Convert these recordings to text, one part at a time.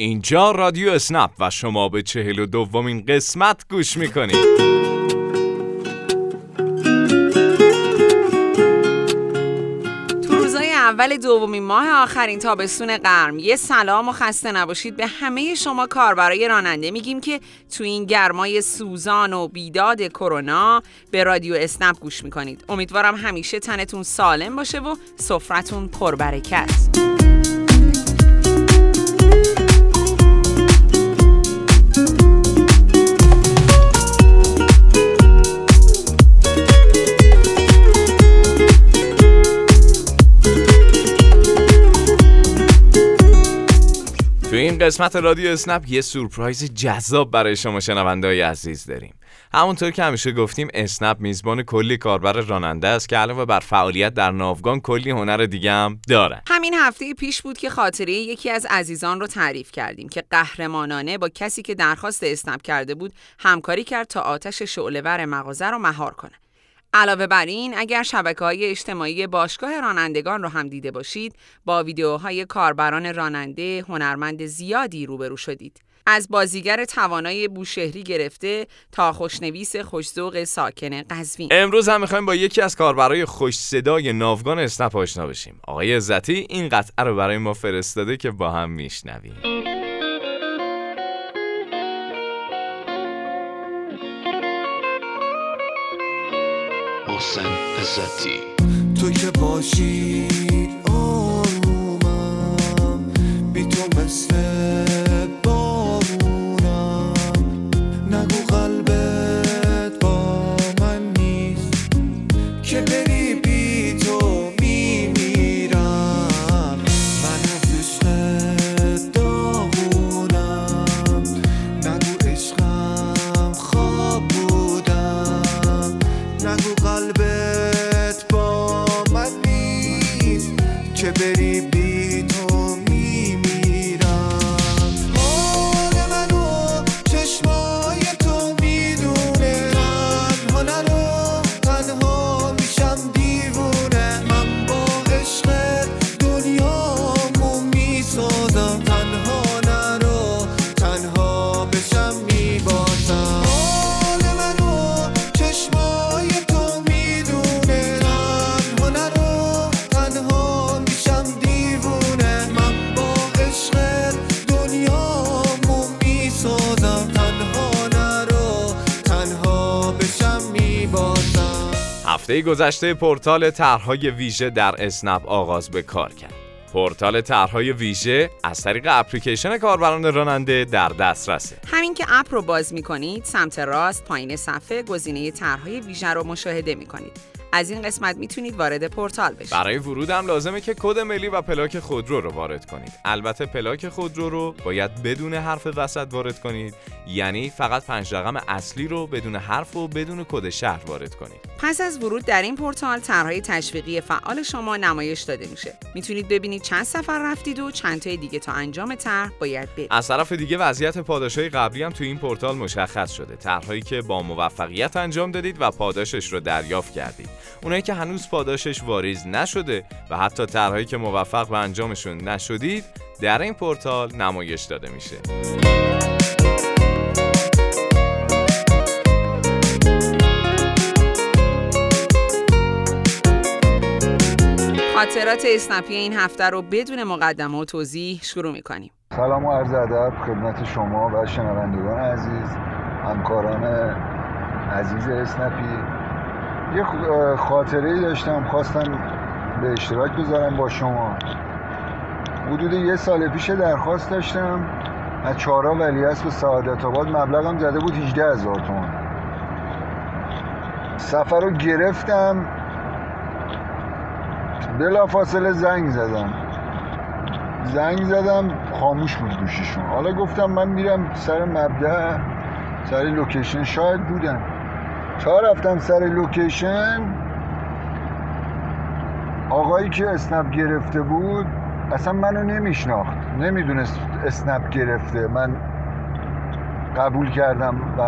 اینجا رادیو اسنپ و شما به چهل و دومین قسمت گوش می‌کنید. اول دومین ماه آخرین تابستون قرم یه سلام و خسته نباشید. به همه شما کاربرای راننده میگیم که تو این گرمای سوزان و بیداد کرونا به رادیو اسنپ گوش می‌کنید. امیدوارم همیشه تنتون سالم باشه و سفرتون پربرکت. قسمت رادیو اسنپ یه سورپرایز جذاب برای شما شنوندای عزیز داریم همونطور که همیشه گفتیم اسنپ میزبان کلی کاربر راننده است که علاوه بر فعالیت در ناوگان کلی هنر دیگه هم داره همین هفته پیش بود که خاطره یکی از عزیزان رو تعریف کردیم که قهرمانانه با کسی که درخواست اسنپ کرده بود همکاری کرد تا آتش شعله‌ور مغازه رو مهار کنه. علاوه بر این اگر شبکه های اجتماعی باشگاه رانندگان رو هم دیده باشید با ویدیوهای کاربران راننده هنرمند زیادی روبرو شدید. از بازیگر توانای بوشهری گرفته تا خوشنویس خوشذوق ساکن قزوین. امروز هم می‌خوایم با یکی از کاربرای خوش صدای ناوگان اسنپ آشنا بشیم. آقای عزتی این قطعه رو برای ما فرستاده که با هم میشنویم. محسن عزتی. تو که باشی آرومم بی تو مثل هفته گذشته پورتال طرحهای ویژه در اسنپ آغاز به کار کرد. پورتال طرحهای ویژه از طریق اپلیکیشن کاربران راننده در دسترسه. همین که app رو باز می کنید سمت راست پایین صفحه گزینه طرحهای ویژه رو مشاهده می کنید از این قسمت می‌تونید وارد پورتال بشید برای ورود هم لازمه که کد ملی و پلاک خودرو رو وارد کنید. البته پلاک خودرو رو باید بدون حرف وسط وارد کنید، یعنی فقط پنج رقم اصلی رو بدون حرف و بدون کد شهر وارد کنید. پس از ورود در این پورتال طرحهای تشویقی فعال شما نمایش داده میشه. می‌تونید ببینید چند سفر رفتید و چند تای دیگه تا انجام طرح باید برید از طرف دیگه وضعیت پاداشهای قبلی هم تو این پورتال مشخص شده. طرحهایی که با موفقیت انجام دادید و پاداشش رو دریافت کردید. اونایی که هنوز پاداشش واریز نشده و حتی طرحهایی که موفق به انجامشون نشدید در این پورتال نمایش داده میشه. خاطرات اسنپی این هفته رو بدون مقدمه و توضیح شروع می‌کنیم. سلام و عرض ادب خدمت شما و شنوندگان عزیز همکاران عزیز اسنپی. یه خاطره داشتم خواستم به اشتراک بذارم با شما. حدود یه سال پیش درخواست داشتم از چهارا ولیعصر به سعادت آباد مبلغم زده بود 18 هزار تومان. سفر رو گرفتم. بلا فاصله زنگ زدم. زنگ زدم خاموش بود گوشیشون. حالا گفتم من میرم سر مبدأ سر location. شاید بودن. تا رفتم سر location آقایی که اسنپ گرفته بود اصلا منو نمیشناخت. نمی‌دونست اسنپ گرفته. من قبول کردم و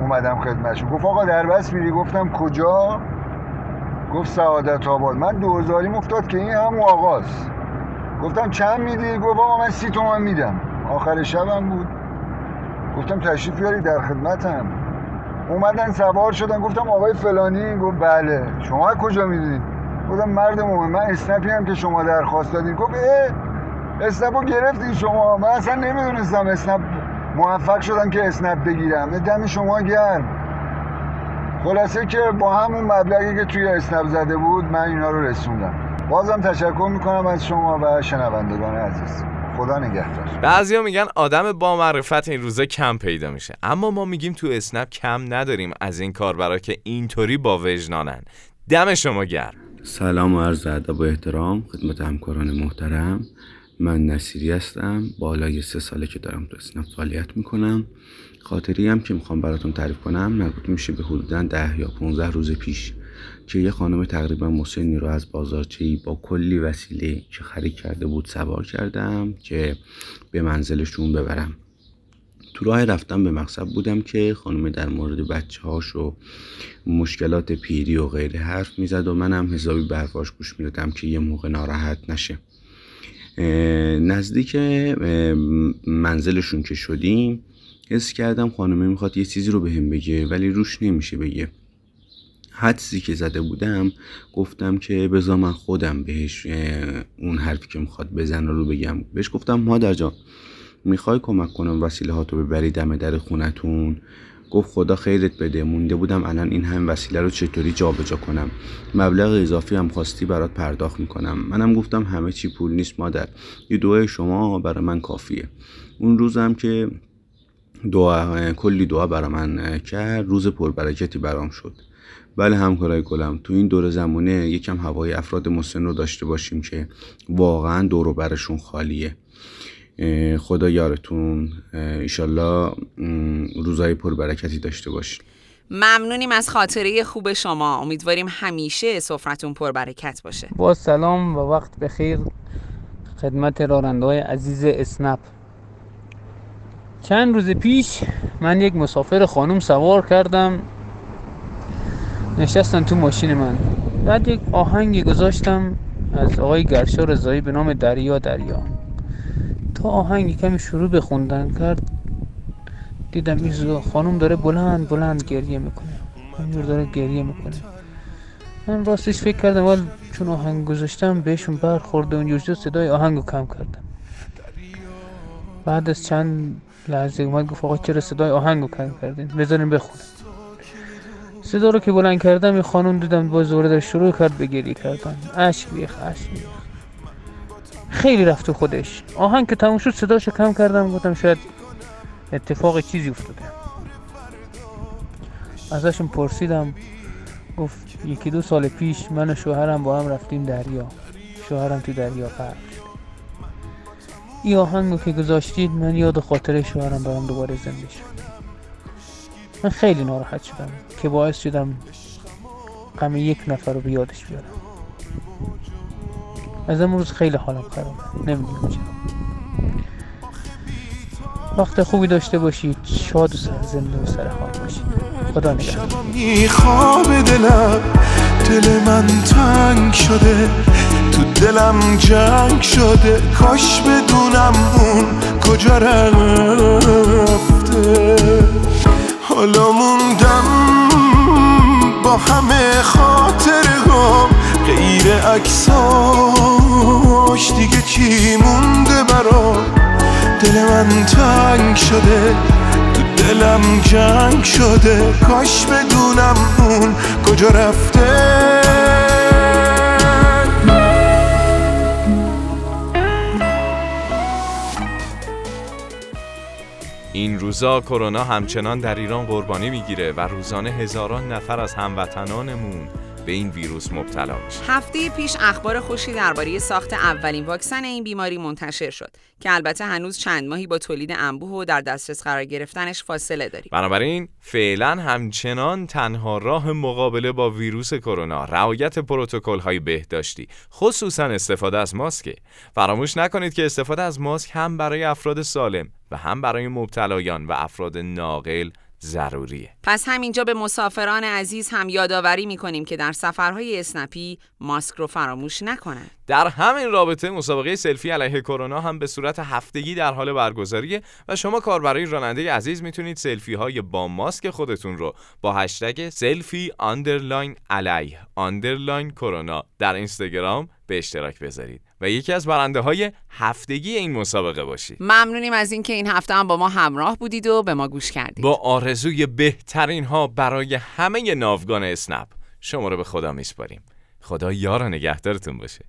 اومدم خدمتشون. گفت آقا در بس میری. گفتم کجا؟ گفت سعادت آباد. من دوزاریم افتاد که این همون آقاست گفتم چند میدی؟ گفت آقا من سی تومن میدم. آخر شبم بود. گفتم تشریف بیاری در خدمتم. اومدن سوار شدن. گفتم آقای فلانی؟ گفت بله. شما کجا می‌دونید؟ گفتم مرد مومن. من اسنپی هم که شما درخواست دادین. گفت اه اسنپو گرفتین شما. من اصلا نمی‌دونستم اسنپ موفق شدم که اسنپ بگیرم. دم شما گرم. خلاصه که با همون مبلغی که توی اسنپ زده بود من اینا رو رسوندم. بازم تشکر می‌کنم از شما و شنوندگان عزیز. خدا نگهدار. بعضیا میگن آدم با معرفت این روزا کم پیدا میشه. اما ما میگیم تو اسنپ کم نداریم. از این کاربرا که اینطوری با وجنانن دم شما گرم. سلام و عرض ادب و احترام خدمت همکاران محترم. من نصیری هستم. بالای سه ساله که دارم تو اسنپ فعالیت می‌کنم. خاطری هم که می‌خوام براتون تعریف کنم مربوط میشه به حدودا ده یا 15 روز پیش که یه خانم تقریبا مسنی رو از بازارچه‌ای با کلی وسیله که خرید کرده بود سوار کردم که به منزلشون ببرم. تو راه رفتم به مقصد بودم که خانم در مورد بچه هاش و مشکلات پیری و غیره حرف می‌زد و منم حسابی برفاش گوش می‌دادم که یه موقع ناراحت نشه. نزدیک منزلشون که شدیم حس کردم خانمه می‌خواد یه چیزی رو بهم بگه ولی روش نمیشه بگه. حدسی که زده بودم گفتم که بذار من خودم بهش اون حرفی که می‌خواد بزنه رو بگم. بهش گفتم مادر جان می‌خوای کمک کنم وسیله هاتو ببری دم در خونتون؟ گفت خدا خیرت بده. مونده بودم الان این هم وسیله رو چطوری جابجا کنم؟ مبلغ اضافی هم خواستی برات پرداخت می‌کنم. منم گفتم همه چی پول نیست مادر. یه دعای شما برای من کافیه. اون روزم که دعا کلی دعا برای من کرد. روز پربرکتی برام شد. بله همکارای گلم تو این دور زمانه یکم هوای افراد مسن رو داشته باشیم که واقعا دور برشون خالیه. خدا یارتون ایشالله روزای پربرکتی داشته باشیم ممنونیم از خاطره خوب شما. امیدواریم همیشه سفرتون پربرکت باشه. با سلام و وقت بخیر. خدمت راننده های عزیز اسنپ. چند روز پیش من یک مسافر خانم سوار کردم. نشستن تو ماشین من. بعد یک آهنگی گذاشتم از آقای گرشا رضایی به نام دریا دریا. تا آهنگی کمی شروع بخوندن کرد دیدم این خانم داره بلند بلند گریه می‌کنه. اینجور داره گریه می‌کنه. من راستش فکر کردم ولی چون آهنگ گذاشتم بهشون برخورده اونجور صدای آهنگو کم کردم. بعد از چند لحظه اومد گفت آقا چرا صدای آهنگو کم کردین؟ بذارین بخونم. صدا رو که بلند کردم این خانم دیدم با زوره در شروع کرد به گریه کردن. اشک بیخ اشک بیخ. خیلی رفت خودش. آهنگ که تموم شد صداشو کم کردم گفتم شاید اتفاق چیزی افتاده. ازشون پرسیدم گفت یکی دو سال پیش من و شوهرم با هم رفتیم دریا. شوهرم تو دریا غرق این آهنگو که گذاشتید من یاد خاطره شوهرم برام دوباره زنده شد من خیلی ناراحت شدم که باعث شدم غم یک نفر رو به یادش بیارم. از امروز خیلی حالم خرابه نمی‌دونم چرا. وقت خوبی داشته باشید. شاد و سرزنده و سرحال باشید. خدا نگهدار. دل من تنگ شده. دلم جنگ شده کاش بدونم اون کجا رفته. حالا موندم با همه خاطره هم غیر عکساش دیگه چی مونده برا دل من تنگ شده تو دلم جنگ شده کاش بدونم اون کجا رفته. این روزا کرونا همچنان در ایران قربانی می‌گیره و روزانه هزاران نفر از هموطنانمون به این ویروس مبتلا میشه. هفته پیش اخبار خوشی درباره ساخت اولین واکسن این بیماری منتشر شد که البته هنوز چند ماهی با تولید انبوه و در دسترس قرار گرفتنش فاصله داریم. بنابراین فعلا همچنان تنها راه مقابله با ویروس کرونا رعایت پروتکل های بهداشتی خصوصا استفاده از ماسک فراموش نکنید که استفاده از ماسک هم برای افراد سالم و هم برای مبتلایان و افراد ناقل ضروریه پس همینجا به مسافران عزیز هم یادآوری می‌کنیم که در سفرهای اسنپی ماسک رو فراموش نکنند. در همین رابطه مسابقه سلفی علیه کرونا هم به صورت هفتگی در حال برگزاریه و شما کاربرای راننده عزیز می‌تونید سلفی های با ماسک خودتون رو با هشتگ سلفی underline علیه underline کرونا در اینستاگرام به اشتراک بذارید و یکی از برنده های هفتگی این مسابقه باشید ممنونیم از اینکه این هفته هم با ما همراه بودید و به ما گوش کردید. با آرزوی بهترین ها برای همه ناوگان اسنپ شما رو به خدا میسپاریم. خدا یار و نگهدارتون باشه.